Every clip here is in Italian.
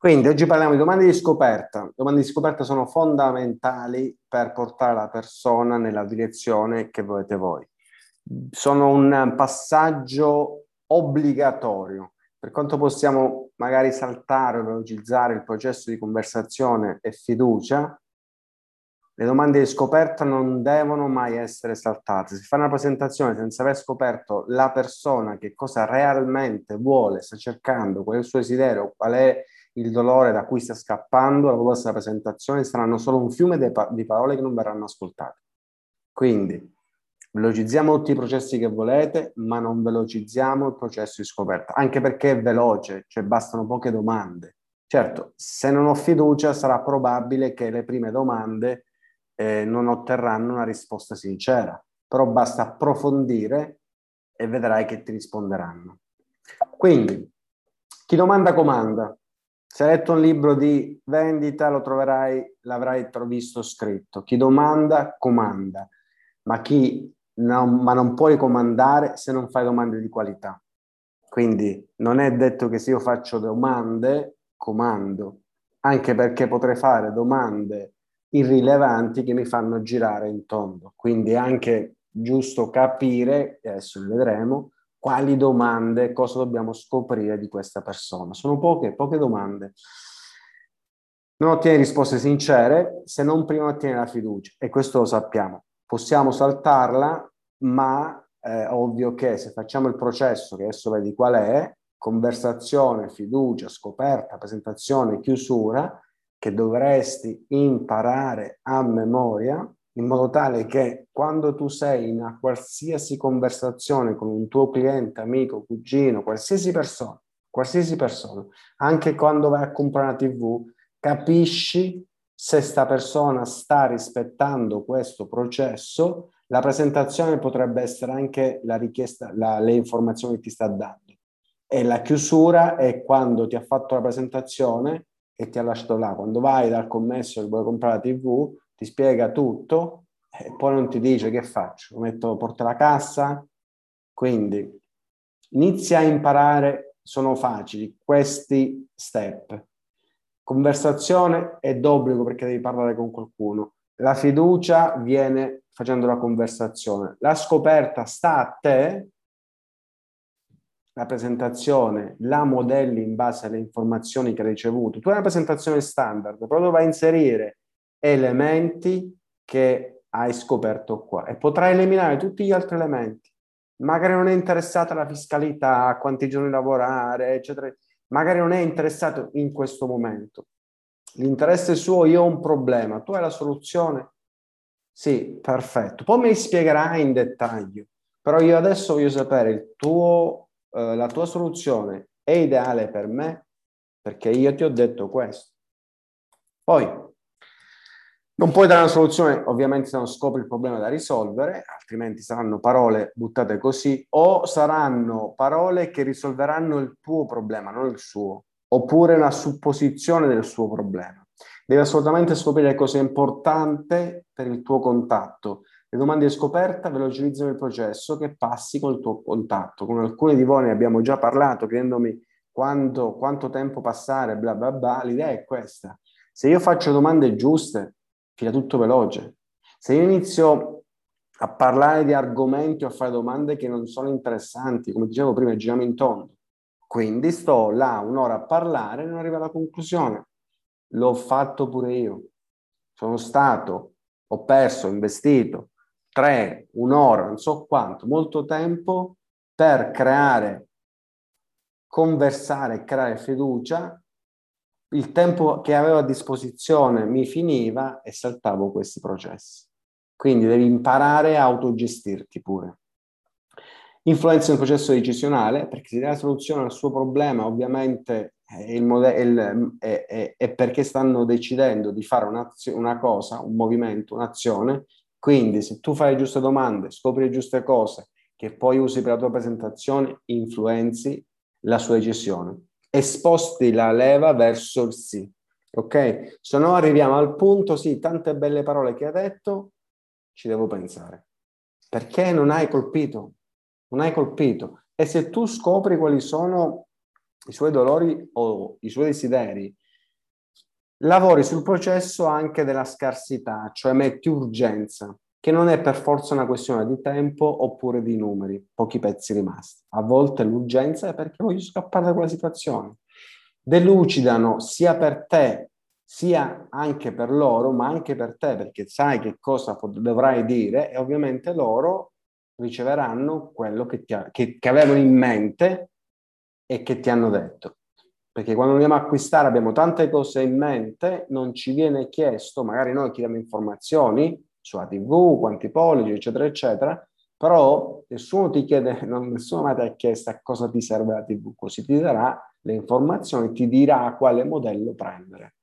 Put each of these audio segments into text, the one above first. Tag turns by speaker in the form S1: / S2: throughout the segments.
S1: Quindi oggi parliamo di domande di scoperta. Domande di scoperta sono fondamentali per portare la persona nella direzione che volete voi. Sono un passaggio obbligatorio. Per quanto possiamo magari saltare o velocizzare il processo di conversazione e fiducia, le domande di scoperta non devono mai essere saltate. Se fa una presentazione senza aver scoperto la persona che cosa realmente vuole, sta cercando, qual è il suo desiderio, qual è il dolore da cui sta scappando, la vostra presentazione saranno solo un fiume di, pa- di parole che non verranno ascoltate. Quindi velocizziamo tutti i processi che volete, ma non velocizziamo il processo di scoperta, anche perché è veloce, cioè bastano poche domande. Certo, se non ho fiducia sarà probabile che le prime domande eh, non otterranno una risposta sincera, però basta approfondire e vedrai che ti risponderanno. Quindi, chi domanda comanda. Se hai letto un libro di vendita, lo troverai, l'avrai visto scritto. Chi domanda, comanda, ma, chi non, ma non puoi comandare se non fai domande di qualità. Quindi non è detto che se io faccio domande, comando, anche perché potrei fare domande irrilevanti che mi fanno girare in tondo. Quindi è anche giusto capire, adesso vedremo, quali domande, cosa dobbiamo scoprire di questa persona. Sono poche, poche domande. Non ottieni risposte sincere se non prima ottieni la fiducia e questo lo sappiamo. Possiamo saltarla, ma è ovvio che se facciamo il processo, che adesso vedi qual è, conversazione, fiducia, scoperta, presentazione, chiusura, che dovresti imparare a memoria, in modo tale che quando tu sei in una qualsiasi conversazione con un tuo cliente, amico, cugino, qualsiasi persona, qualsiasi persona, anche quando vai a comprare una TV, capisci se sta persona sta rispettando questo processo, la presentazione potrebbe essere anche la richiesta, la, le informazioni che ti sta dando. E la chiusura è quando ti ha fatto la presentazione e ti ha lasciato là. Quando vai dal commesso e vuoi comprare la TV, ti spiega tutto e poi non ti dice che faccio, metto, porto la cassa. Quindi inizia a imparare, sono facili questi step. Conversazione è d'obbligo perché devi parlare con qualcuno. La fiducia viene facendo la conversazione. La scoperta sta a te, la presentazione la modelli in base alle informazioni che hai ricevuto. Tu hai una presentazione standard, però vai a inserire elementi che hai scoperto qua e potrai eliminare tutti gli altri elementi. Magari non è interessata la fiscalità, quanti giorni lavorare, eccetera. Magari non è interessato in questo momento. L'interesse suo, io ho un problema, tu hai la soluzione? Sì, perfetto. Poi mi spiegherai in dettaglio. Però io adesso voglio sapere tuo, eh, la tua soluzione è ideale per me perché io ti ho detto questo. Poi non puoi dare una soluzione, ovviamente, se non scopri il problema da risolvere, altrimenti saranno parole buttate così, o saranno parole che risolveranno il tuo problema, non il suo, oppure una supposizione del suo problema. Devi assolutamente scoprire cosa è importante per il tuo contatto. Le domande di scoperta velocizzano il processo che passi con il tuo contatto. Con alcuni di voi ne abbiamo già parlato, chiedendomi quanto, quanto tempo passare, bla bla bla. L'idea è questa. Se io faccio domande giuste, fila tutto veloce. Se io inizio a parlare di argomenti o a fare domande che non sono interessanti, come dicevo prima, giriamo in tondo. Quindi sto là un'ora a parlare e non arrivo alla conclusione. L'ho fatto pure io. Sono stato, ho perso, ho investito tre, un'ora, non so quanto, molto tempo per creare, conversare, creare fiducia il tempo che avevo a disposizione mi finiva e saltavo questi processi. Quindi devi imparare a autogestirti pure. Influenza nel processo decisionale, perché se dà la soluzione al suo problema, ovviamente è, mode- è, è, è perché stanno decidendo di fare una cosa, un movimento, un'azione. Quindi se tu fai le giuste domande, scopri le giuste cose, che poi usi per la tua presentazione, influenzi la sua decisione e sposti la leva verso il sì. Ok? Se no arriviamo al punto, sì, tante belle parole che ha detto, ci devo pensare. Perché non hai colpito? Non hai colpito. E se tu scopri quali sono i suoi dolori o i suoi desideri lavori sul processo anche della scarsità, cioè metti urgenza, che non è per forza una questione di tempo oppure di numeri, pochi pezzi rimasti. A volte l'urgenza è perché voglio scappare da quella situazione. Delucidano sia per te, sia anche per loro, ma anche per te, perché sai che cosa dovrai dire e ovviamente loro riceveranno quello che, ti ha, che, che avevano in mente e che ti hanno detto. Perché quando andiamo a acquistare abbiamo tante cose in mente, non ci viene chiesto, magari noi chiediamo informazioni sulla TV, quanti pollici, eccetera, eccetera, però nessuno ti chiede, non, nessuno mai ti ha chiesto a cosa ti serve la TV, così ti darà le informazioni, ti dirà quale modello prendere.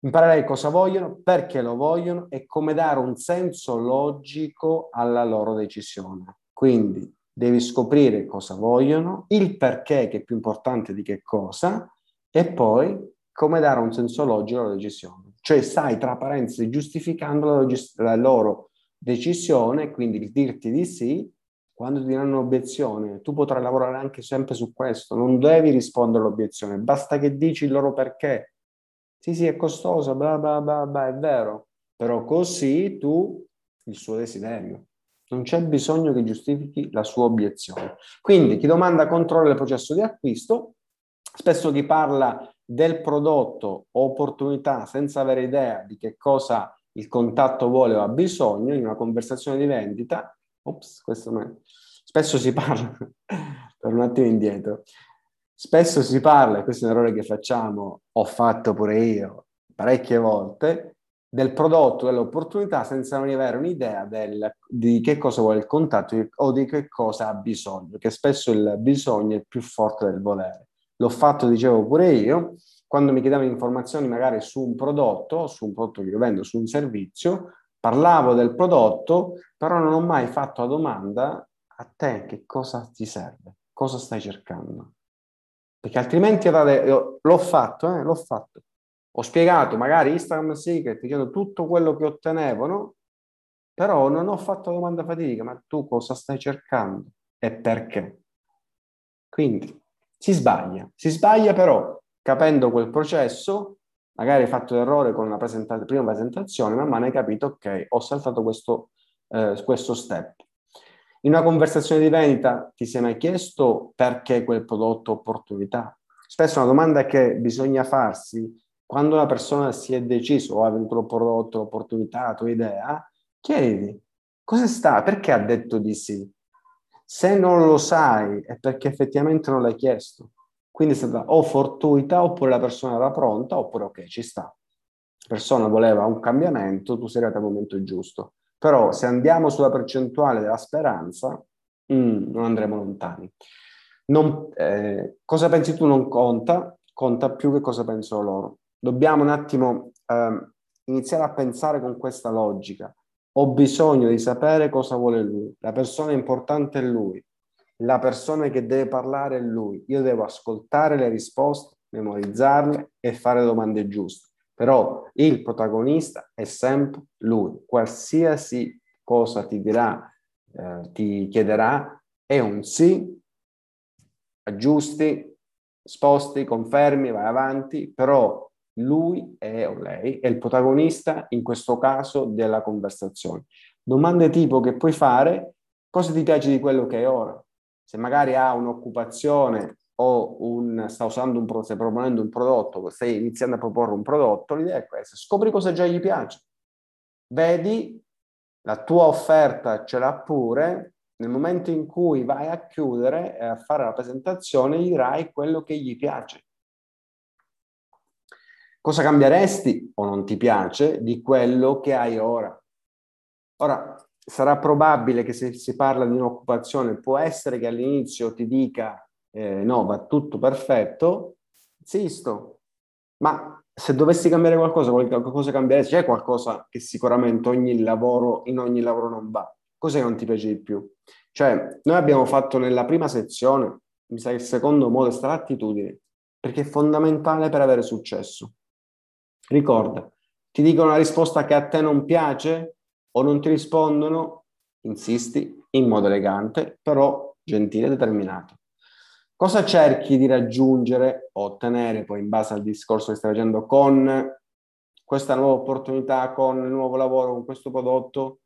S1: Imparerai cosa vogliono, perché lo vogliono e come dare un senso logico alla loro decisione. Quindi devi scoprire cosa vogliono, il perché che è più importante di che cosa e poi come dare un senso logico alla decisione. Cioè stai tra parentesi giustificando la, la loro decisione, quindi il dirti di sì, quando ti diranno un'obiezione, tu potrai lavorare anche sempre su questo, non devi rispondere all'obiezione, basta che dici il loro perché. Sì, sì, è costoso, bla bla bla, bla è vero, però così tu il suo desiderio. Non c'è bisogno che giustifichi la sua obiezione. Quindi chi domanda controlla il processo di acquisto, spesso chi parla del prodotto o opportunità senza avere idea di che cosa il contatto vuole o ha bisogno in una conversazione di vendita, ops, questo me, spesso si parla, per un attimo indietro, spesso si parla, e questo è un errore che facciamo, ho fatto pure io parecchie volte, del prodotto, dell'opportunità senza avere un'idea del, di che cosa vuole il contatto o di che cosa ha bisogno, perché spesso il bisogno è più forte del volere. L'ho fatto, dicevo pure io, quando mi chiedevano informazioni magari su un prodotto, su un prodotto che io vendo, su un servizio, parlavo del prodotto, però non ho mai fatto la domanda a te che cosa ti serve, cosa stai cercando. Perché altrimenti l'ho fatto, eh, l'ho fatto ho spiegato magari Instagram Secret dicendo tutto quello che ottenevo, no? Però non ho fatto domanda fatidica, ma tu cosa stai cercando e perché? Quindi si sbaglia, si sbaglia però capendo quel processo, magari hai fatto l'errore con la presenta- prima presentazione, man mano hai capito, ok, ho saltato questo, eh, questo step. In una conversazione di vendita ti sei mai chiesto perché quel prodotto opportunità? Spesso una domanda che bisogna farsi quando la persona si è deciso o ha avuto il prodotto, l'opportunità, la tua idea, chiediti cosa sta, perché ha detto di sì. Se non lo sai è perché effettivamente non l'hai chiesto. Quindi è stata o fortuita oppure la persona era pronta oppure ok, ci sta. La persona voleva un cambiamento, tu sei arrivato al momento giusto. Però se andiamo sulla percentuale della speranza, mm, non andremo lontani. Non, eh, cosa pensi tu non conta, conta più che cosa pensano loro dobbiamo un attimo eh, iniziare a pensare con questa logica. Ho bisogno di sapere cosa vuole lui, la persona importante è lui, la persona che deve parlare è lui. Io devo ascoltare le risposte, memorizzarle e fare domande giuste. Però il protagonista è sempre lui. Qualsiasi cosa ti dirà, eh, ti chiederà, è un sì, aggiusti, sposti, confermi, vai avanti, però lui è o lei è il protagonista in questo caso della conversazione. Domande tipo che puoi fare, cosa ti piace di quello che è ora? Se magari ha un'occupazione o un, sta usando un stai proponendo un prodotto, stai iniziando a proporre un prodotto, l'idea è questa, scopri cosa già gli piace. Vedi, la tua offerta ce l'ha pure, nel momento in cui vai a chiudere e a fare la presentazione, gli dirai quello che gli piace Cosa cambieresti o non ti piace di quello che hai ora? Ora, sarà probabile che se si parla di un'occupazione può essere che all'inizio ti dica eh, no, va tutto perfetto, insisto, ma se dovessi cambiare qualcosa, qualcosa cambieresti? C'è qualcosa che sicuramente ogni lavoro, in ogni lavoro non va? Cos'è che non ti piace di più? Cioè, noi abbiamo fatto nella prima sezione, mi sa che il secondo modo è stata l'attitudine, perché è fondamentale per avere successo. Ricorda, ti dicono una risposta che a te non piace o non ti rispondono, insisti in modo elegante, però gentile e determinato. Cosa cerchi di raggiungere o ottenere poi in base al discorso che stai facendo con questa nuova opportunità, con il nuovo lavoro, con questo prodotto?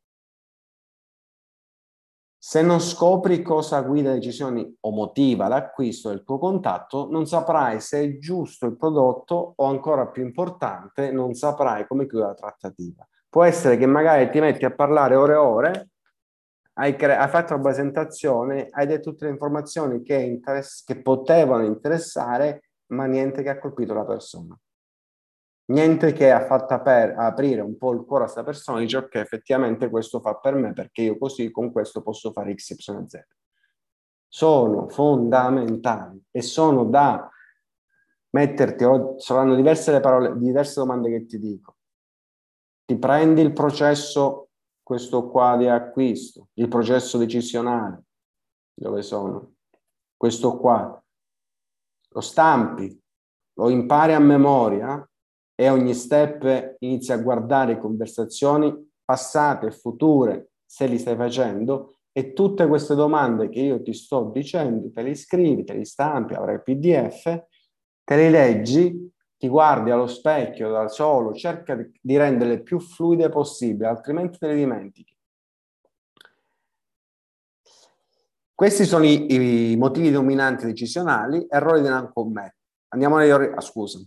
S1: Se non scopri cosa guida le decisioni o motiva l'acquisto del tuo contatto, non saprai se è giusto il prodotto o ancora più importante, non saprai come chiudere la trattativa. Può essere che magari ti metti a parlare ore e ore, hai, cre- hai fatto la presentazione, hai detto tutte le informazioni che, interess- che potevano interessare, ma niente che ha colpito la persona niente che ha fatto aper- aprire un po' il cuore a questa persona dice ok, effettivamente questo fa per me perché io così con questo posso fare X, Y, Z. Sono fondamentali e sono da metterti, saranno diverse le parole, diverse domande che ti dico. Ti prendi il processo, questo qua di acquisto, il processo decisionale, dove sono? Questo qua, lo stampi, lo impari a memoria, e ogni step inizia a guardare conversazioni passate e future, se li stai facendo, e tutte queste domande che io ti sto dicendo, te le scrivi, te le stampi, avrai il PDF, te le leggi, ti guardi allo specchio da solo, cerca di renderle più fluide possibile, altrimenti te le dimentichi. Questi sono i, i motivi dominanti decisionali, errori di non commettere. Andiamo errori, ah, scusa,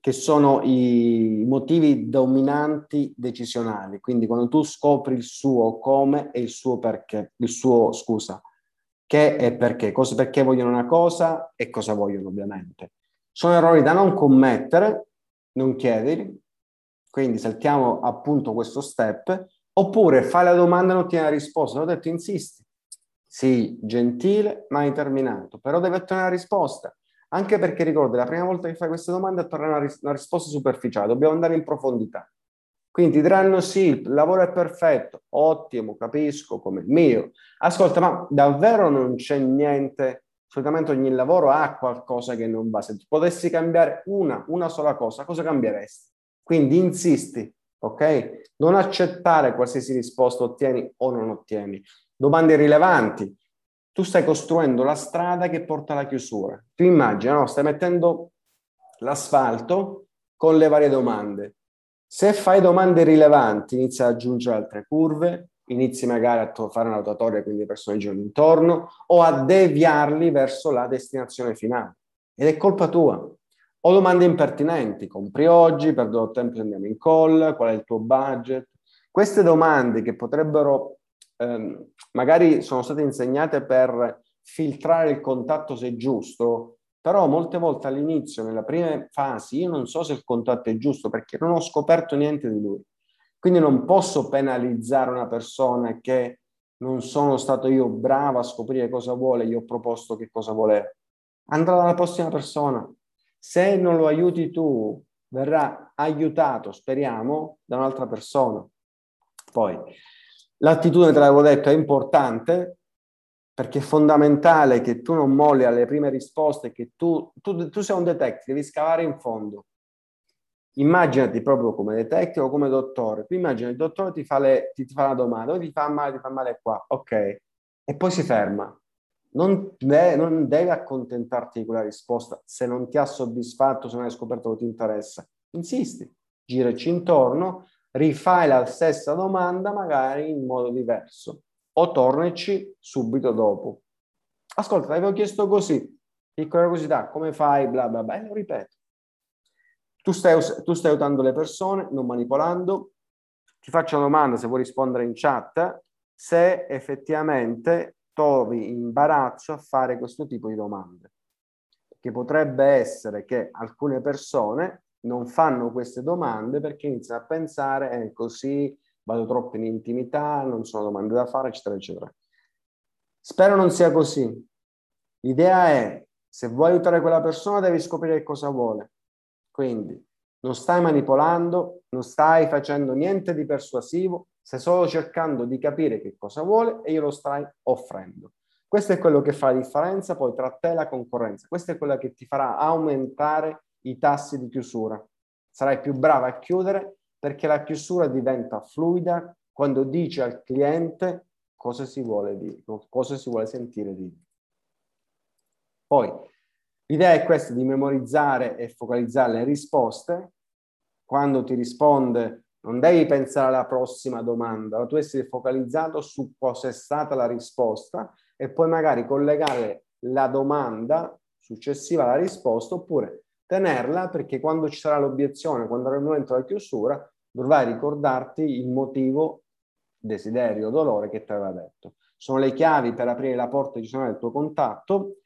S1: che sono i motivi dominanti decisionali. Quindi quando tu scopri il suo come e il suo perché, il suo scusa, che e perché, cosa, perché vogliono una cosa e cosa vogliono ovviamente. Sono errori da non commettere, non chiedili, quindi saltiamo appunto questo step, oppure fai la domanda e non ottieni la risposta. L'ho detto, insisti. Sì, gentile, ma interminato, però devi ottenere la risposta. Anche perché ricordi, la prima volta che fai queste domande attorrà una, ris- una risposta superficiale, dobbiamo andare in profondità. Quindi ti diranno sì, il lavoro è perfetto, ottimo, capisco come il mio. Ascolta, ma davvero non c'è niente? Solitamente ogni lavoro ha qualcosa che non va. Se tu potessi cambiare una, una sola cosa, cosa cambieresti? Quindi insisti, ok? Non accettare qualsiasi risposta ottieni o non ottieni. Domande rilevanti, tu stai costruendo la strada che porta alla chiusura. Tu immagina, no? stai mettendo l'asfalto con le varie domande. Se fai domande rilevanti, inizi ad aggiungere altre curve, inizi magari a fare una rotatoria, quindi personaggi intorno, o a deviarli verso la destinazione finale. Ed è colpa tua. O domande impertinenti, compri oggi, perdo tempo andiamo in call, qual è il tuo budget? Queste domande che potrebbero ehm, magari sono state insegnate per filtrare il contatto se è giusto, però molte volte all'inizio, nelle prime fasi, io non so se il contatto è giusto perché non ho scoperto niente di lui. Quindi non posso penalizzare una persona che non sono stato io bravo a scoprire cosa vuole, gli ho proposto che cosa voleva. Andrà dalla prossima persona. Se non lo aiuti tu, verrà aiutato, speriamo, da un'altra persona. Poi, L'attitudine, te l'avevo detto, è importante perché è fondamentale che tu non molli alle prime risposte, che tu, tu, tu sei un detective, devi scavare in fondo. Immaginati proprio come detective o come dottore. Tu immagina il dottore ti fa, le, ti, ti fa una domanda, ti fa male, ti fa male qua, ok, e poi si ferma. Non, de- non devi accontentarti di quella risposta se non ti ha soddisfatto, se non hai scoperto che ti interessa. Insisti, giraci intorno, rifai la stessa domanda magari in modo diverso o tornaci subito dopo. Ascolta, ti avevo chiesto così, piccola curiosità, come fai, bla bla bla, e lo ripeto. Tu stai, tu stai aiutando le persone, non manipolando. Ti faccio una domanda, se vuoi rispondere in chat, se effettivamente trovi imbarazzo a fare questo tipo di domande. Che potrebbe essere che alcune persone non fanno queste domande perché iniziano a pensare, eh, così vado troppo in intimità, non sono domande da fare, eccetera, eccetera. Spero non sia così. L'idea è, se vuoi aiutare quella persona, devi scoprire cosa vuole. Quindi non stai manipolando, non stai facendo niente di persuasivo, stai solo cercando di capire che cosa vuole e glielo stai offrendo. Questo è quello che fa la differenza poi tra te e la concorrenza. Questo è quello che ti farà aumentare i tassi di chiusura. Sarai più brava a chiudere perché la chiusura diventa fluida quando dici al cliente cosa si vuole dire, cosa si vuole sentire dire. Poi l'idea è questa di memorizzare e focalizzare le risposte. Quando ti risponde non devi pensare alla prossima domanda, tu essere focalizzato su cosa è stata la risposta e poi magari collegare la domanda successiva alla risposta oppure tenerla perché quando ci sarà l'obiezione, quando arriva il momento della chiusura, dovrai ricordarti il motivo, desiderio, dolore che ti aveva detto. Sono le chiavi per aprire la porta di del tuo contatto.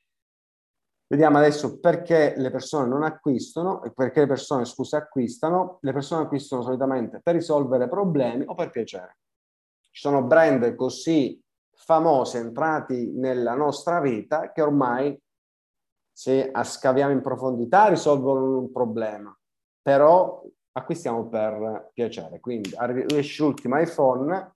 S1: Vediamo adesso perché le persone non acquistano e perché le persone, scusa, acquistano. Le persone acquistano solitamente per risolvere problemi o per piacere. Ci sono brand così famosi entrati nella nostra vita che ormai se scaviamo in profondità risolvono un problema, però acquistiamo per piacere. Quindi esce l'ultimo iPhone,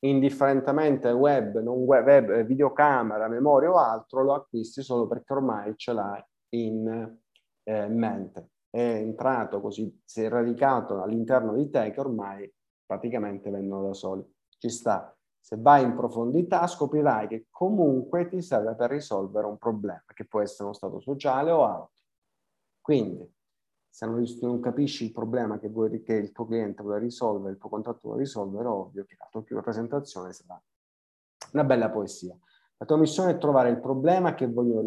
S1: indifferentemente web, non web, web, videocamera, memoria o altro, lo acquisti solo perché ormai ce l'hai in eh, mente. È entrato così, si è radicato all'interno di te che ormai praticamente vengono da soli. Ci sta. Se vai in profondità scoprirai che comunque ti serve per risolvere un problema, che può essere uno stato sociale o altro. Quindi, se non, non capisci il problema che, vuoi, che, il tuo cliente vuole risolvere, il tuo contratto vuole risolvere, ovvio che la tua presentazione sarà una bella poesia. La tua missione è trovare il problema che vogliono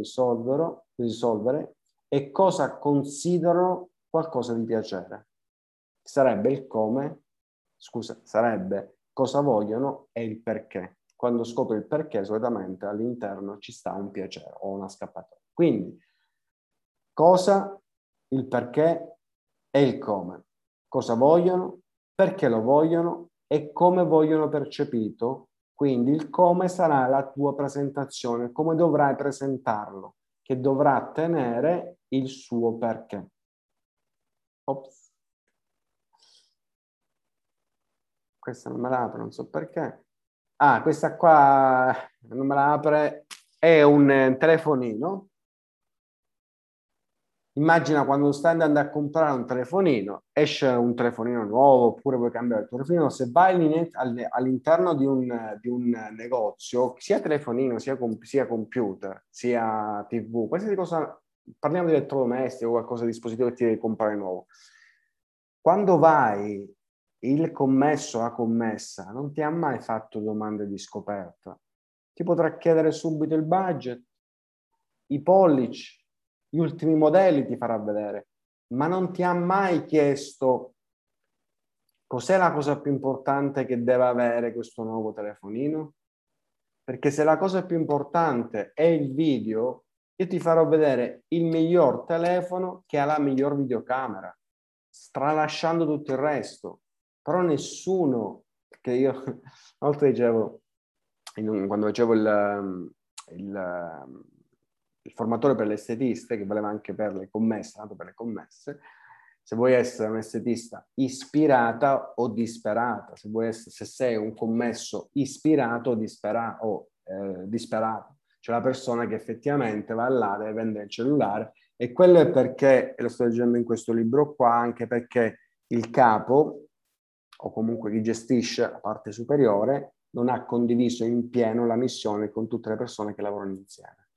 S1: risolvere e cosa considerano qualcosa di piacere. Sarebbe il come, scusa, sarebbe cosa vogliono e il perché. Quando scopri il perché, solitamente all'interno ci sta un piacere o una scappatoia. Quindi, cosa, il perché e il come. Cosa vogliono, perché lo vogliono e come vogliono percepito. Quindi il come sarà la tua presentazione, come dovrai presentarlo, che dovrà tenere il suo perché. Ops. Questa non me la apre, non so perché. Ah, questa qua non me la apre, è un eh, telefonino. Immagina quando stai andando a comprare un telefonino, esce un telefonino nuovo oppure vuoi cambiare il telefonino, se vai all'interno di un, di un negozio, sia telefonino, sia, sia computer, sia tv, qualsiasi cosa, parliamo di elettrodomestico o qualcosa di dispositivo che ti devi comprare nuovo. Quando vai il commesso, la commessa, non ti ha mai fatto domande di scoperta. Ti potrà chiedere subito il budget, i pollici, gli ultimi modelli ti farà vedere, ma non ti ha mai chiesto cos'è la cosa più importante che deve avere questo nuovo telefonino? Perché se la cosa più importante è il video, io ti farò vedere il miglior telefono che ha la miglior videocamera, stralasciando tutto il resto però nessuno, che io una volta dicevo, un, quando facevo il, il, il, formatore per le estetiste, che valeva anche per le commesse, per le commesse, se vuoi essere un estetista ispirata o disperata, se, vuoi essere, se sei un commesso ispirato o, dispera, o eh, disperato, cioè la persona che effettivamente va là, deve vendere il cellulare e quello è perché, e lo sto leggendo in questo libro qua, anche perché il capo o comunque chi gestisce la parte superiore non ha condiviso in pieno la missione con tutte le persone che lavorano insieme.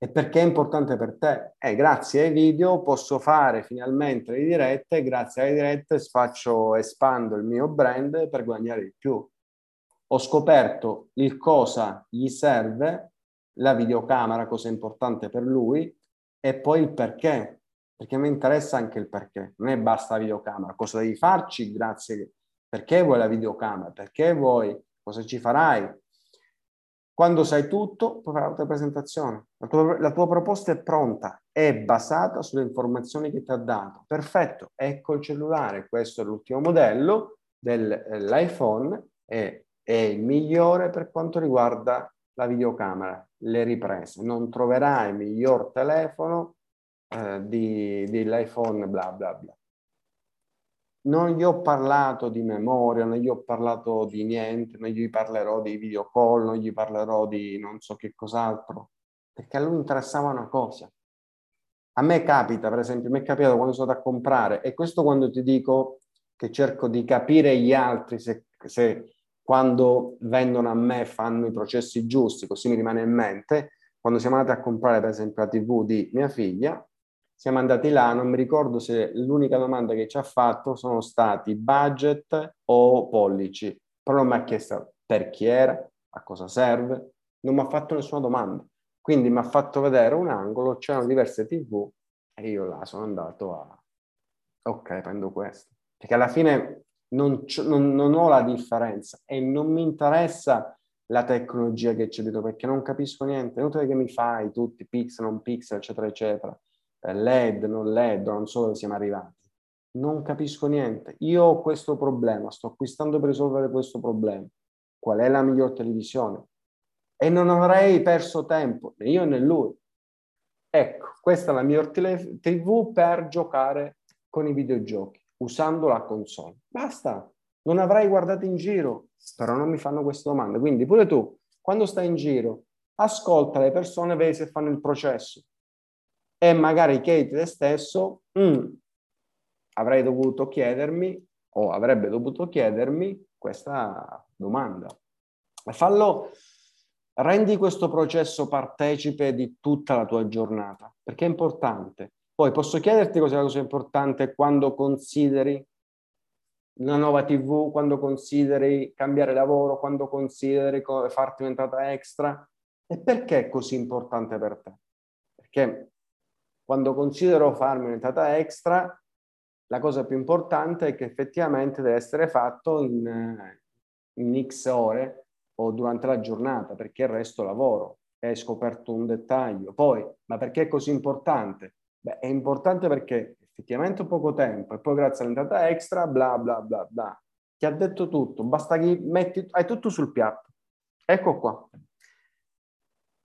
S1: E perché è importante per te? Eh, grazie ai video posso fare finalmente le dirette, grazie alle dirette faccio, espando il mio brand per guadagnare di più. Ho scoperto il cosa gli serve, la videocamera, cosa è importante per lui, e poi il perché, perché mi interessa anche il perché. Non è basta la videocamera, cosa devi farci grazie perché vuoi la videocamera? Perché vuoi? Cosa ci farai? Quando sai tutto, puoi fare la tua presentazione. La tua, la tua proposta è pronta, è basata sulle informazioni che ti ha dato. Perfetto, ecco il cellulare. Questo è l'ultimo modello dell'iPhone e è il migliore per quanto riguarda la videocamera, le riprese. Non troverai miglior telefono eh, dell'iPhone bla bla bla non gli ho parlato di memoria, non gli ho parlato di niente, non gli parlerò di video call, non gli parlerò di non so che cos'altro, perché a lui interessava una cosa. A me capita, per esempio, mi è capitato quando sono andato a comprare, e questo quando ti dico che cerco di capire gli altri se, se quando vendono a me fanno i processi giusti, così mi rimane in mente, quando siamo andati a comprare per esempio la TV di mia figlia, siamo andati là, non mi ricordo se l'unica domanda che ci ha fatto sono stati budget o pollici, però non mi ha chiesto per chi era, a cosa serve, non mi ha fatto nessuna domanda. Quindi mi ha fatto vedere un angolo, c'erano diverse TV e io là sono andato a... Ok, prendo questo. Perché alla fine non, non, non ho la differenza e non mi interessa la tecnologia che c'è dietro perché non capisco niente. Inutile che mi fai tutti pixel, non pixel, eccetera, eccetera. Eh, LED, non LED, non so dove siamo arrivati. Non capisco niente. Io ho questo problema, sto acquistando per risolvere questo problema. Qual è la miglior televisione? E non avrei perso tempo, né io né lui. Ecco, questa è la miglior TV per giocare con i videogiochi, usando la console. Basta, non avrai guardato in giro, però non mi fanno queste domande. Quindi pure tu, quando stai in giro, ascolta le persone, vedi se fanno il processo e magari chiedi te stesso, mm, avrei dovuto chiedermi o avrebbe dovuto chiedermi questa domanda. Fallo, rendi questo processo partecipe di tutta la tua giornata, perché è importante. Poi posso chiederti cos'è la cosa importante quando consideri una nuova TV, quando consideri cambiare lavoro, quando consideri farti un'entrata extra? E perché è così importante per te? Perché quando considero farmi un'entrata extra, la cosa più importante è che effettivamente deve essere fatto in, in X ore o durante la giornata, perché il resto lavoro hai scoperto un dettaglio. Poi, ma perché è così importante? Beh, è importante perché effettivamente poco tempo e poi grazie all'entrata extra, bla bla bla bla. Ti ha detto tutto, basta che metti, hai tutto sul piatto. Ecco qua.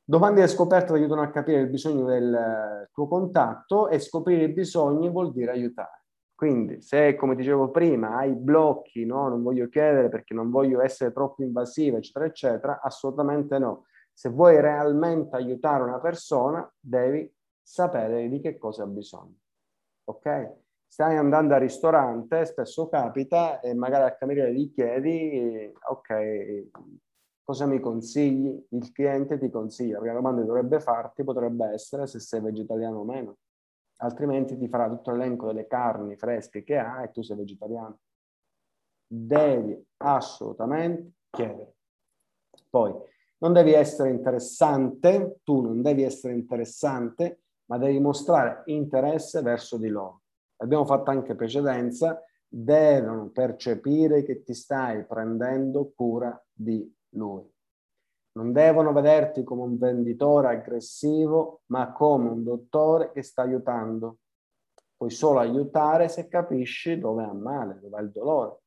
S1: Domande di scoperta ti aiutano a capire il bisogno del tuo contatto e scoprire i bisogni vuol dire aiutare. Quindi se, come dicevo prima, hai blocchi, no? non voglio chiedere perché non voglio essere troppo invasiva, eccetera, eccetera, assolutamente no. Se vuoi realmente aiutare una persona, devi sapere di che cosa ha bisogno. Ok? Stai andando al ristorante, spesso capita, e magari al cameriere gli chiedi, ok, Cosa mi consigli? Il cliente ti consiglia, perché la domanda che dovrebbe farti potrebbe essere se sei vegetariano o meno. Altrimenti ti farà tutto l'elenco delle carni fresche che ha e tu sei vegetariano. Devi assolutamente chiedere. Poi, non devi essere interessante, tu non devi essere interessante, ma devi mostrare interesse verso di loro. Abbiamo fatto anche precedenza, devono percepire che ti stai prendendo cura di lui. Non devono vederti come un venditore aggressivo, ma come un dottore che sta aiutando. Puoi solo aiutare se capisci dove ha male, dove ha il dolore.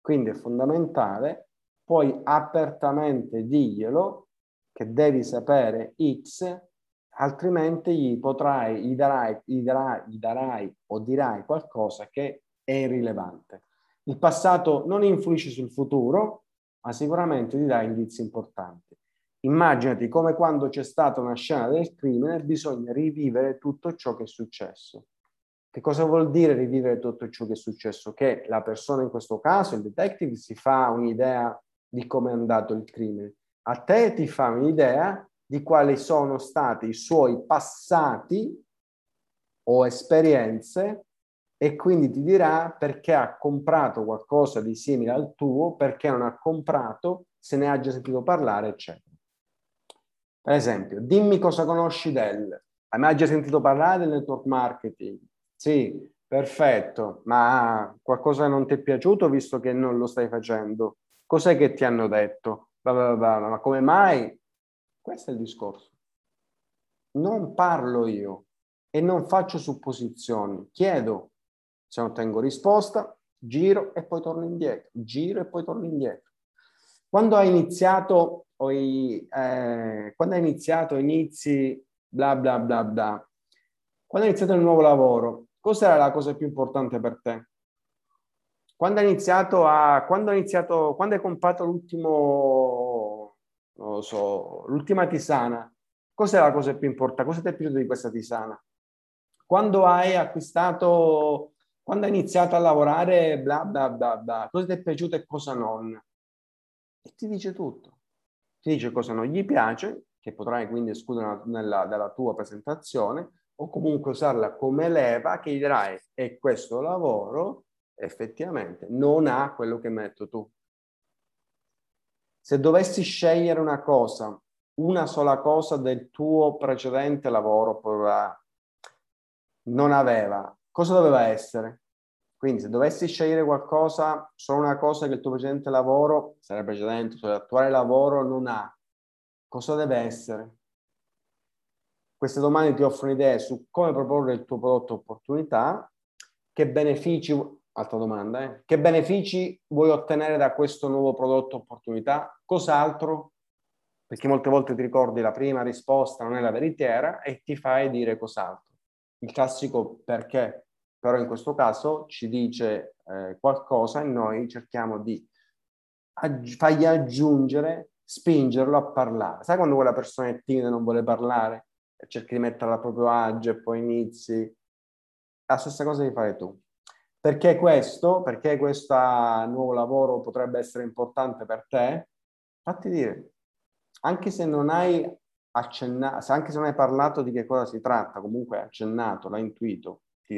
S1: Quindi è fondamentale, poi apertamente diglielo che devi sapere X, altrimenti gli potrai, gli darai, gli darai, gli darai o dirai qualcosa che è irrilevante. Il passato non influisce sul futuro, ma sicuramente ti dà indizi importanti. Immaginati come quando c'è stata una scena del crimine bisogna rivivere tutto ciò che è successo. Che cosa vuol dire rivivere tutto ciò che è successo? Che la persona in questo caso, il detective, si fa un'idea di come è andato il crimine. A te ti fa un'idea di quali sono stati i suoi passati o esperienze e quindi ti dirà perché ha comprato qualcosa di simile al tuo, perché non ha comprato, se ne ha già sentito parlare, eccetera. Per esempio, dimmi cosa conosci del. Hai mai già sentito parlare del network marketing? Sì, perfetto, ma qualcosa non ti è piaciuto visto che non lo stai facendo? Cos'è che ti hanno detto? Ma come mai? Questo è il discorso. Non parlo io e non faccio supposizioni, chiedo se non ottengo risposta, giro e poi torno indietro, giro e poi torno indietro. Quando hai iniziato, eh, quando hai iniziato, inizi bla bla bla bla, quando hai iniziato il nuovo lavoro, cos'era la cosa più importante per te? Quando hai iniziato a, quando hai iniziato, quando hai comprato l'ultimo, non lo so, l'ultima tisana, cos'è la cosa più importante? Cosa ti è piaciuto di questa tisana? Quando hai acquistato quando ha iniziato a lavorare, bla bla bla bla, cosa ti è piaciuto e cosa non. E ti dice tutto. Ti dice cosa non gli piace, che potrai quindi escludere nella, dalla tua presentazione, o comunque usarla come leva che gli dirai e questo lavoro effettivamente non ha quello che metto tu. Se dovessi scegliere una cosa, una sola cosa del tuo precedente lavoro non aveva, cosa doveva essere? Quindi se dovessi scegliere qualcosa, solo una cosa che il tuo precedente lavoro, sarebbe precedente, cioè l'attuale lavoro non ha, cosa deve essere? Queste domande ti offrono idee su come proporre il tuo prodotto opportunità, che benefici, altra domanda, eh? che benefici vuoi ottenere da questo nuovo prodotto opportunità? Cos'altro? Perché molte volte ti ricordi la prima risposta non è la veritiera e ti fai dire cos'altro. Il classico perché però in questo caso ci dice eh, qualcosa e noi cerchiamo di aggi- fargli aggiungere, spingerlo a parlare. Sai quando quella persona è timida e non vuole parlare cerchi di metterla a proprio agio e poi inizi? La stessa cosa devi fare tu. Perché questo, perché questo nuovo lavoro potrebbe essere importante per te? Fatti dire, anche se non hai accennato, anche se non hai parlato di che cosa si tratta, comunque hai accennato, l'hai intuito, ti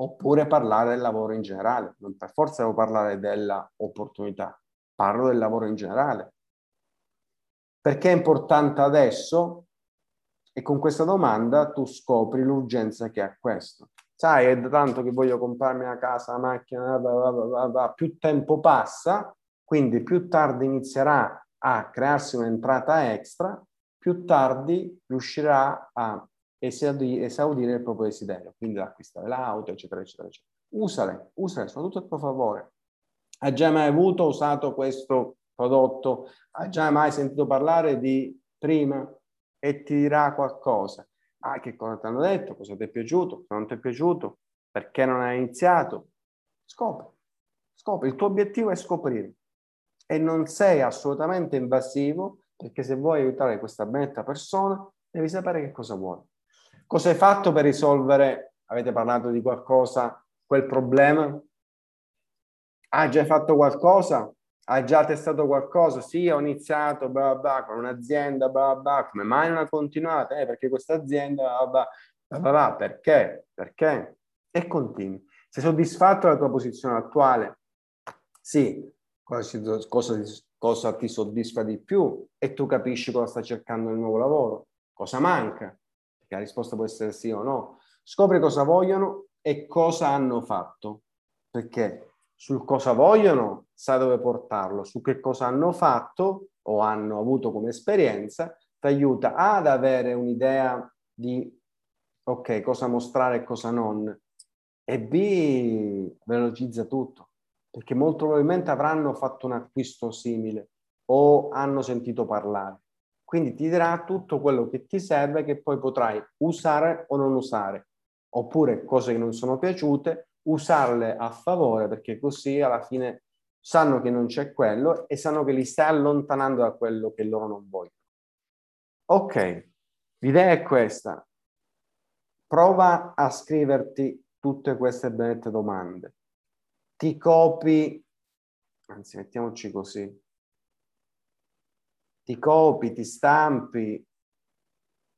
S1: oppure parlare del lavoro in generale. Non per forza devo parlare dell'opportunità, parlo del lavoro in generale. Perché è importante adesso? E con questa domanda tu scopri l'urgenza che ha questo. Sai, è da tanto che voglio comprarmi una casa, una macchina, blah, blah, blah, più tempo passa, quindi più tardi inizierà a crearsi un'entrata extra, più tardi riuscirà a esaudire, il proprio desiderio, quindi acquistare l'auto, eccetera, eccetera, eccetera. Usale, usale, sono tutto a tuo favore. Ha già mai avuto, usato questo prodotto? Ha già mai sentito parlare di prima? E ti dirà qualcosa. Ah, che cosa ti hanno detto? Cosa ti è piaciuto? Cosa non ti è piaciuto? Perché non hai iniziato? Scopri, scopri. Il tuo obiettivo è scoprire. E non sei assolutamente invasivo perché se vuoi aiutare questa benetta persona, devi sapere che cosa vuoi. Cosa hai fatto per risolvere, avete parlato di qualcosa, quel problema? Hai già fatto qualcosa? Hai già testato qualcosa? Sì, ho iniziato blah, blah, con un'azienda, blah, blah. come mai non ha continuato? Eh, perché questa azienda, blah, blah, blah, perché? Perché? E continui. Sei soddisfatto della tua posizione attuale? Sì. Cosa, cosa, cosa ti soddisfa di più? E tu capisci cosa sta cercando nel nuovo lavoro? Cosa manca? Che la risposta può essere sì o no. Scopri cosa vogliono e cosa hanno fatto, perché sul cosa vogliono sai dove portarlo, su che cosa hanno fatto o hanno avuto come esperienza, ti aiuta ad avere un'idea di ok, cosa mostrare e cosa non, e B velocizza tutto, perché molto probabilmente avranno fatto un acquisto simile o hanno sentito parlare. Quindi ti dirà tutto quello che ti serve che poi potrai usare o non usare, oppure cose che non sono piaciute, usarle a favore perché così alla fine sanno che non c'è quello e sanno che li stai allontanando da quello che loro non vogliono. Ok, l'idea è questa. Prova a scriverti tutte queste benedette domande. Ti copi, anzi mettiamoci così, ti copi, ti stampi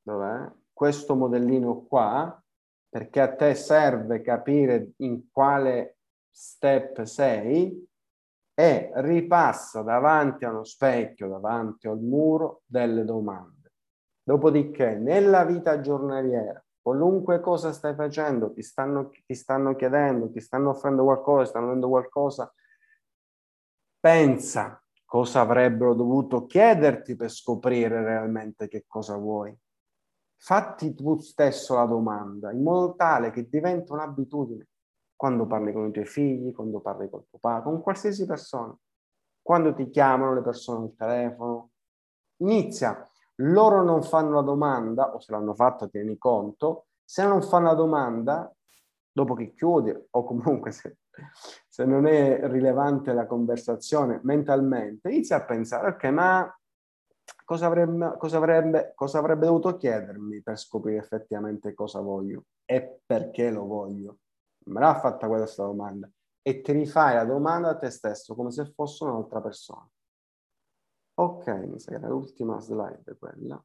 S1: dov'è? questo modellino qua, perché a te serve capire in quale step sei e ripassa davanti a uno specchio, davanti al muro, delle domande. Dopodiché, nella vita giornaliera, qualunque cosa stai facendo, ti stanno, ti stanno chiedendo, ti stanno offrendo qualcosa, ti stanno dando qualcosa, pensa cosa avrebbero dovuto chiederti per scoprire realmente che cosa vuoi. Fatti tu stesso la domanda in modo tale che diventa un'abitudine quando parli con i tuoi figli, quando parli col tuo padre, con qualsiasi persona, quando ti chiamano le persone al telefono. Inizia, loro non fanno la domanda, o se l'hanno fatta tieni conto, se non fanno la domanda, dopo che chiudi, o comunque se se non è rilevante la conversazione mentalmente, inizia a pensare, ok, ma cosa avrebbe, cosa, avrebbe, cosa avrebbe dovuto chiedermi per scoprire effettivamente cosa voglio e perché lo voglio? Me l'ha fatta questa domanda e ti rifai la domanda a te stesso come se fosse un'altra persona. Ok, mi sa che era l'ultima slide quella.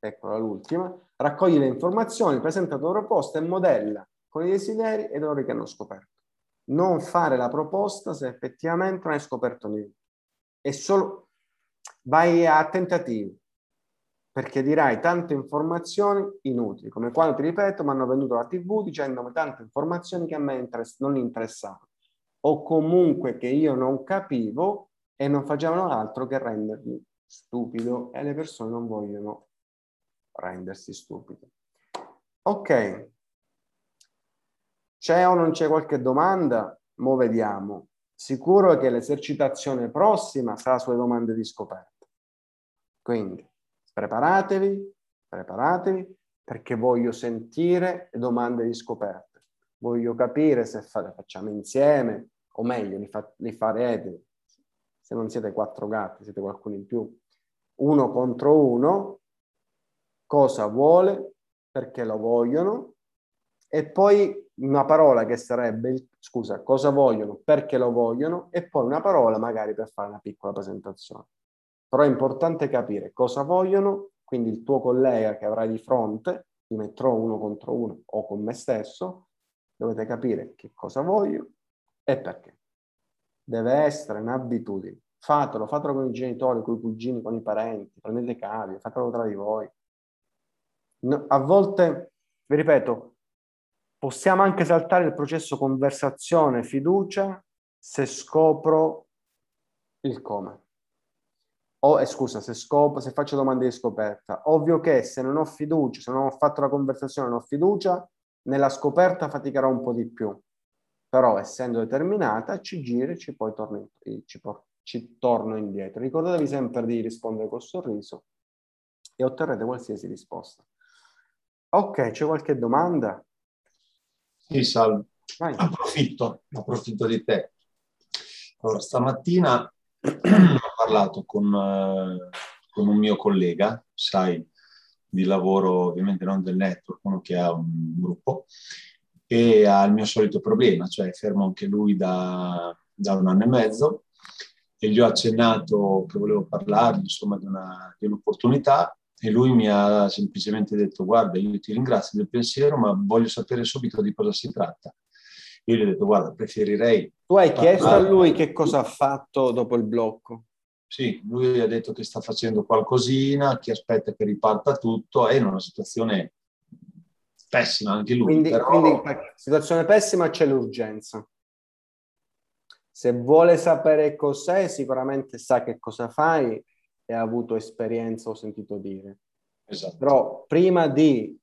S1: Eccola l'ultima. Raccogli le informazioni, presenta la tua proposta e modella con i desideri e i dolori che hanno scoperto. Non fare la proposta se effettivamente non hai scoperto niente. E solo vai a tentativi, perché dirai tante informazioni inutili, come quando ti ripeto, mi hanno venduto la TV dicendomi tante informazioni che a me interess- non interessavano, o comunque che io non capivo e non facevano altro che rendermi stupido e le persone non vogliono rendersi stupidi. Ok, c'è o non c'è qualche domanda? Mo vediamo. Sicuro che l'esercitazione prossima sarà sulle domande di scoperta. Quindi preparatevi, preparatevi perché voglio sentire domande di scoperta. Voglio capire se fa- facciamo insieme o meglio li, fa- li farete se non siete quattro gatti, siete qualcuno in più, uno contro uno, cosa vuole, perché lo vogliono, e poi una parola che sarebbe, scusa, cosa vogliono, perché lo vogliono, e poi una parola magari per fare una piccola presentazione. Però è importante capire cosa vogliono, quindi il tuo collega che avrai di fronte, ti metterò uno contro uno o con me stesso, dovete capire che cosa voglio e perché deve essere un'abitudine. Fatelo, fatelo con i genitori, con i cugini, con i parenti, prendete cavi, fatelo tra di voi. No, a volte, vi ripeto, possiamo anche saltare il processo conversazione, fiducia, se scopro il come. O, eh, scusa, se, scopro, se faccio domande di scoperta. Ovvio che se non ho fiducia, se non ho fatto la conversazione, non ho fiducia, nella scoperta faticherò un po' di più però essendo determinata ci gira e ci poi torno, ci, ci torno indietro. Ricordatevi sempre di rispondere col sorriso e otterrete qualsiasi risposta. Ok, c'è qualche domanda?
S2: Sì, salve. Vai. Approfitto, approfitto di te. Allora, stamattina ho parlato con, eh, con un mio collega, sai, di lavoro ovviamente non del network, uno che ha un gruppo, e ha il mio solito problema, cioè fermo anche lui da, da un anno e mezzo e gli ho accennato che volevo parlargli insomma di, una, di un'opportunità e lui mi ha semplicemente detto guarda io ti ringrazio del pensiero ma voglio sapere subito di cosa si tratta. Io gli ho detto guarda preferirei...
S1: Tu hai chiesto a lui che cosa ha fatto dopo il blocco?
S2: Sì, lui ha detto che sta facendo qualcosina, che aspetta che riparta tutto, è in una situazione pessima anche lui.
S1: Quindi, però... quindi situazione pessima c'è l'urgenza. Se vuole sapere cos'è, sicuramente sa che cosa fai e ha avuto esperienza o sentito dire. Esatto. Però prima di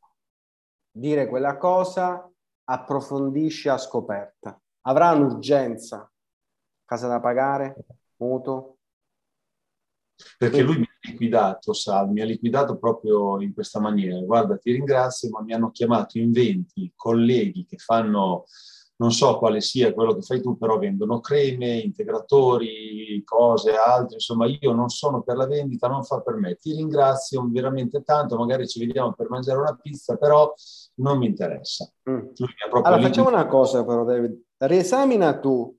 S1: dire quella cosa, approfondisci a scoperta. Avrà un'urgenza, casa da pagare, mutuo,
S2: perché lui mi ha liquidato, Sal, mi ha liquidato proprio in questa maniera. Guarda, ti ringrazio, ma mi hanno chiamato in 20 colleghi che fanno, non so quale sia quello che fai tu, però vendono creme, integratori, cose, altre. Insomma, io non sono per la vendita, non fa per me. Ti ringrazio veramente tanto, magari ci vediamo per mangiare una pizza, però non mi interessa.
S1: Mm. allora, facciamo una cosa però, David. Riesamina tu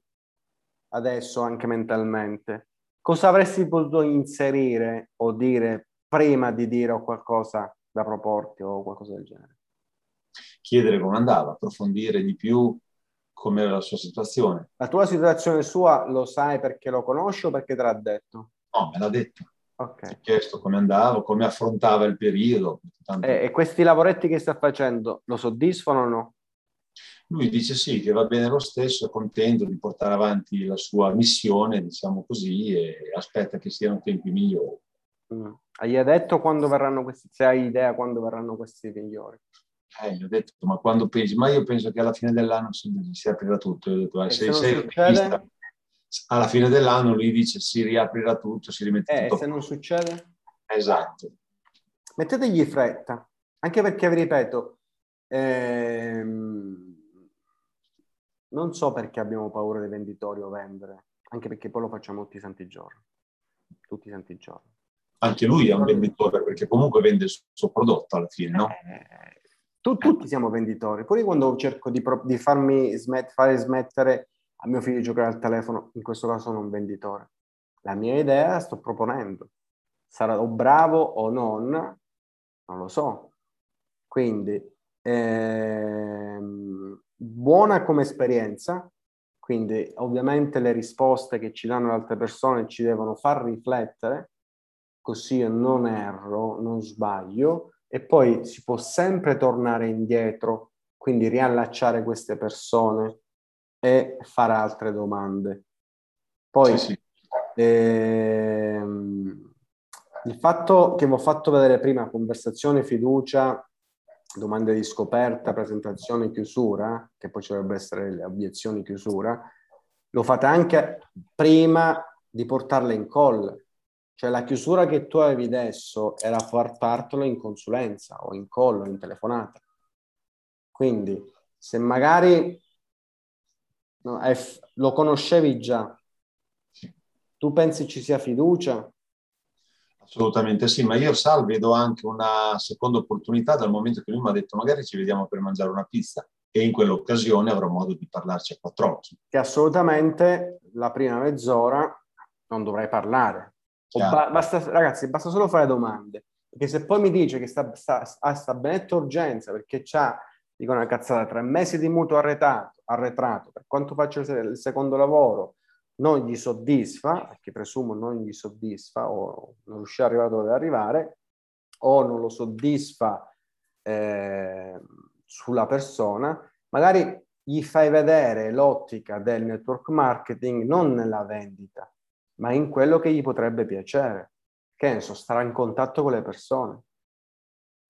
S1: adesso anche mentalmente cosa avresti potuto inserire o dire prima di dire o qualcosa da proporti o qualcosa del genere?
S2: Chiedere come andava, approfondire di più com'era la sua situazione.
S1: La tua situazione sua lo sai perché lo conosci o perché te l'ha detto?
S2: No, me l'ha detto.
S1: Ok.
S2: Mi ha chiesto come andava, come affrontava il periodo.
S1: Tanto... E, e questi lavoretti che sta facendo lo soddisfano o no?
S2: Lui dice sì, che va bene lo stesso, è contento di portare avanti la sua missione, diciamo così, e aspetta che siano tempi migliori.
S1: Mm. Gli ha detto quando verranno questi, se hai idea quando verranno questi migliori?
S2: Eh, gli ho detto, ma quando pensi? Ma io penso che alla fine dell'anno si, si aprirà tutto. Io ho detto, eh, se, se vista, alla fine dell'anno lui dice si riaprirà tutto, si rimette
S1: eh,
S2: tutto.
S1: E se non succede?
S2: Esatto.
S1: Mettetegli fretta, anche perché, vi ripeto, ehm, non so perché abbiamo paura dei venditori o vendere, anche perché poi lo facciamo tutti i santi giorni. Tutti i santi giorni.
S2: Anche lui è un venditore perché comunque vende il suo prodotto alla fine, no?
S1: Eh, tu, tutti siamo venditori. Pure quando cerco di, pro- di farmi smet- fare smettere a mio figlio di giocare al telefono, in questo caso sono un venditore. La mia idea sto proponendo. Sarò bravo o non, Non lo so. Quindi, ehm, buona come esperienza, quindi ovviamente le risposte che ci danno le altre persone ci devono far riflettere, così io non erro, non sbaglio, e poi si può sempre tornare indietro, quindi riallacciare queste persone e fare altre domande. Poi sì, sì. Ehm, il fatto che vi ho fatto vedere prima conversazione, fiducia, domande di scoperta, presentazione, chiusura, che poi ci dovrebbero essere le obiezioni, chiusura, lo fate anche prima di portarle in call. Cioè la chiusura che tu avevi adesso era far fartelo in consulenza o in call o in telefonata. Quindi se magari no, F, lo conoscevi già, tu pensi ci sia fiducia?
S2: Assolutamente sì, ma io Sal vedo anche una seconda opportunità dal momento che lui mi ha detto magari ci vediamo per mangiare una pizza e in quell'occasione avrò modo di parlarci a quattro occhi.
S1: Che assolutamente la prima mezz'ora non dovrai parlare. Ba- basta, ragazzi, basta solo fare domande. Perché se poi mi dice che sta, sta, ha sta benetta urgenza perché c'ha, dico una cazzata, tre mesi di mutuo arretrato, arretrato per quanto faccio il secondo lavoro, non gli soddisfa, perché presumo non gli soddisfa o non riuscirà a arrivare dove deve arrivare, o non lo soddisfa eh, sulla persona, magari gli fai vedere l'ottica del network marketing non nella vendita, ma in quello che gli potrebbe piacere. Che ne so, stare in contatto con le persone.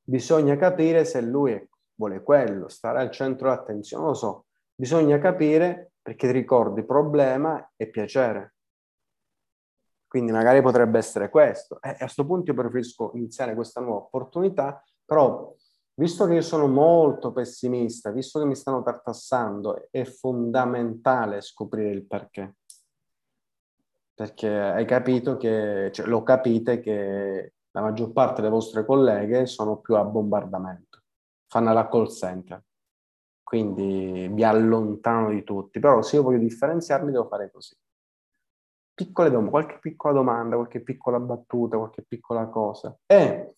S1: Bisogna capire se lui vuole quello, stare al centro dell'attenzione, lo so. Bisogna capire perché ti ricordi problema e piacere. Quindi magari potrebbe essere questo. E a questo punto io preferisco iniziare questa nuova opportunità, però visto che io sono molto pessimista, visto che mi stanno tartassando, è fondamentale scoprire il perché. Perché hai capito che, cioè, lo capite che la maggior parte delle vostre colleghe sono più a bombardamento, fanno la call center quindi mi allontano di tutti, però se io voglio differenziarmi devo fare così. Piccole domande, qualche piccola domanda, qualche piccola battuta, qualche piccola cosa. E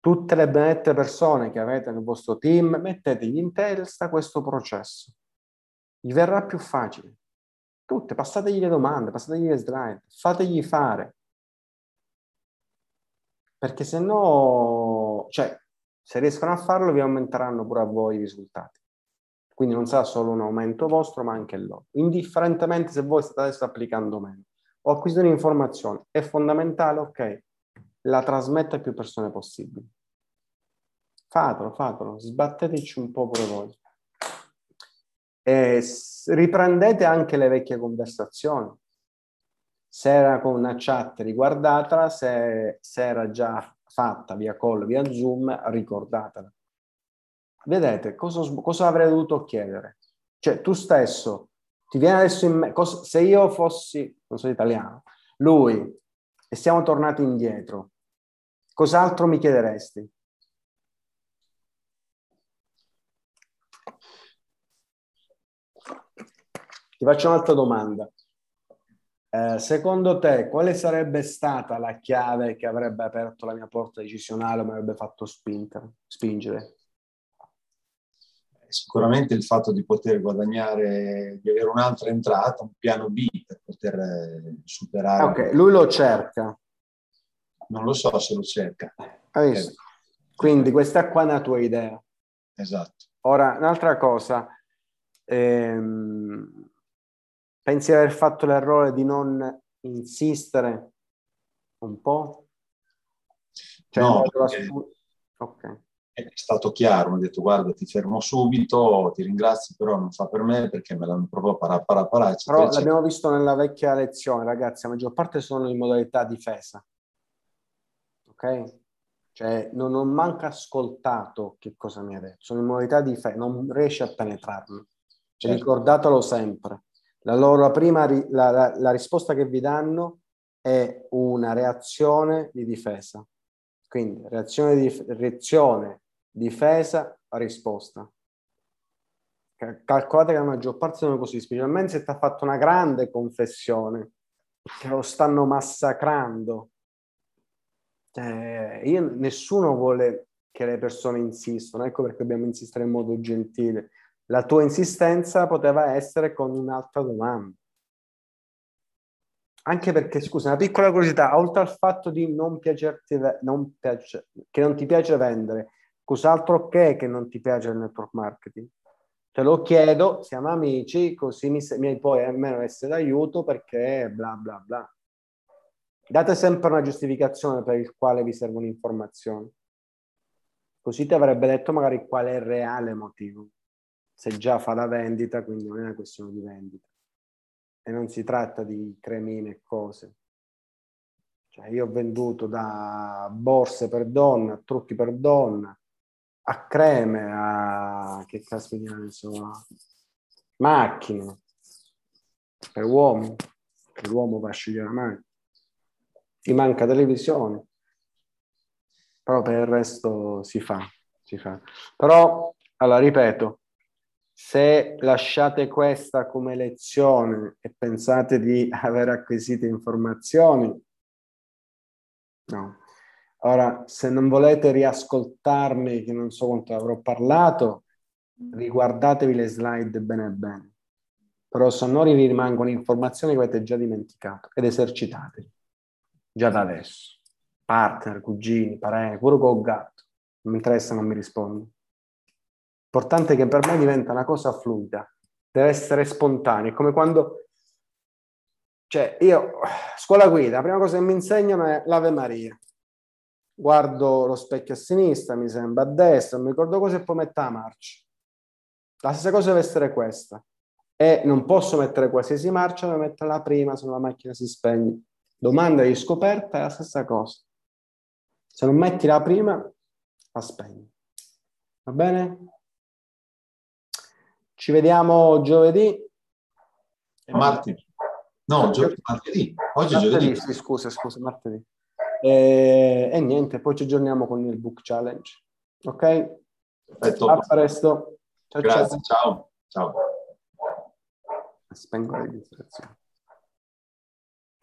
S1: tutte le benedette persone che avete nel vostro team, mettetegli in testa questo processo. Gli verrà più facile. Tutte, passategli le domande, passategli le slide, fategli fare. Perché se no, cioè, se riescono a farlo, vi aumenteranno pure a voi i risultati. Quindi non sarà solo un aumento vostro, ma anche loro. Indifferentemente se voi state adesso applicando meno. Ho acquisito un'informazione, è fondamentale, ok, la trasmetto a più persone possibili. Fatelo, fatelo, sbatteteci un po' pure voi. E riprendete anche le vecchie conversazioni. Se era con una chat riguardatela, se, se era già fatta via call, via Zoom, ricordatela. Vedete, cosa, cosa avrei dovuto chiedere? Cioè, tu stesso, ti viene adesso in mente, se io fossi, non so italiano, lui, e siamo tornati indietro, cos'altro mi chiederesti? Ti faccio un'altra domanda. Eh, secondo te, quale sarebbe stata la chiave che avrebbe aperto la mia porta decisionale o mi avrebbe fatto spingere? spingere?
S2: Sicuramente il fatto di poter guadagnare, di avere un'altra entrata, un piano B per poter eh, superare.
S1: Ok, lui lo cerca.
S2: Non lo so se lo cerca.
S1: Hai visto? Quindi questa qua è una tua idea.
S2: Esatto.
S1: Ora, un'altra cosa. Ehm, Pensi di aver fatto l'errore di non insistere un po'?
S2: Cioè, no, ok. È stato chiaro, mi ha detto guarda ti fermo subito, ti ringrazio però non fa per me perché me l'hanno proprio parà parà.
S1: Però eccetera. l'abbiamo visto nella vecchia lezione ragazzi, la maggior parte sono in modalità difesa. Ok? Cioè non ho manco ascoltato che cosa mi ha detto, sono in modalità difesa, non riesce a penetrarmi. Certo. Ricordatelo sempre. La loro prima la, la, la risposta che vi danno è una reazione di difesa. Quindi reazione, di, reazione difesa, risposta. Calcolate che la maggior parte sono così, specialmente se ti ha fatto una grande confessione, che lo stanno massacrando. Eh, io, nessuno vuole che le persone insistano, ecco perché dobbiamo insistere in modo gentile. La tua insistenza poteva essere con un'altra domanda. Anche perché, scusa, una piccola curiosità, oltre al fatto di non piacerti, non piace, che non ti piace vendere, cos'altro che che non ti piace il network marketing? Te lo chiedo, siamo amici, così mi, mi puoi almeno essere d'aiuto perché bla bla bla. Date sempre una giustificazione per il quale vi servono informazioni. Così ti avrebbe detto magari qual è il reale motivo. Se già fa la vendita, quindi non è una questione di vendita. E non si tratta di cremine e cose. Cioè, io ho venduto da borse per donna, trucchi per donna, a creme, a che caspita insomma, macchine per uomo, che l'uomo va a scegliere la macchina. Ti manca televisione, però per il resto si fa, si fa. Però, allora, ripeto, se lasciate questa come lezione e pensate di aver acquisito informazioni, no. Ora, se non volete riascoltarmi, che non so quanto avrò parlato, riguardatevi le slide bene bene. Però se no vi rimangono informazioni che avete già dimenticato ed esercitatevi già da adesso partner, cugini, parenti, pure col gatto. Non mi interessa, non mi rispondo. L'importante è che per me diventa una cosa fluida, deve essere spontanea, è come quando... Cioè, io, scuola guida, la prima cosa che mi insegnano è l'Ave Maria. Guardo lo specchio a sinistra, mi sembra a destra, mi ricordo cosa e poi metto la marcia. La stessa cosa deve essere questa. E non posso mettere qualsiasi marcia, devo mettere la prima se no la macchina si spegne. Domanda di scoperta è la stessa cosa. Se non metti la prima, la spegni. Va bene? Ci vediamo giovedì.
S2: Martedì. No, gio- martedì. Oggi martedì, è giovedì.
S1: Sì, scusa, scusa, martedì. E, e, niente, poi ci aggiorniamo con il book challenge. Ok? Perfetto. A presto.
S2: Ciao, Grazie, ciao. Ciao. ciao.
S1: Spengo la registrazione.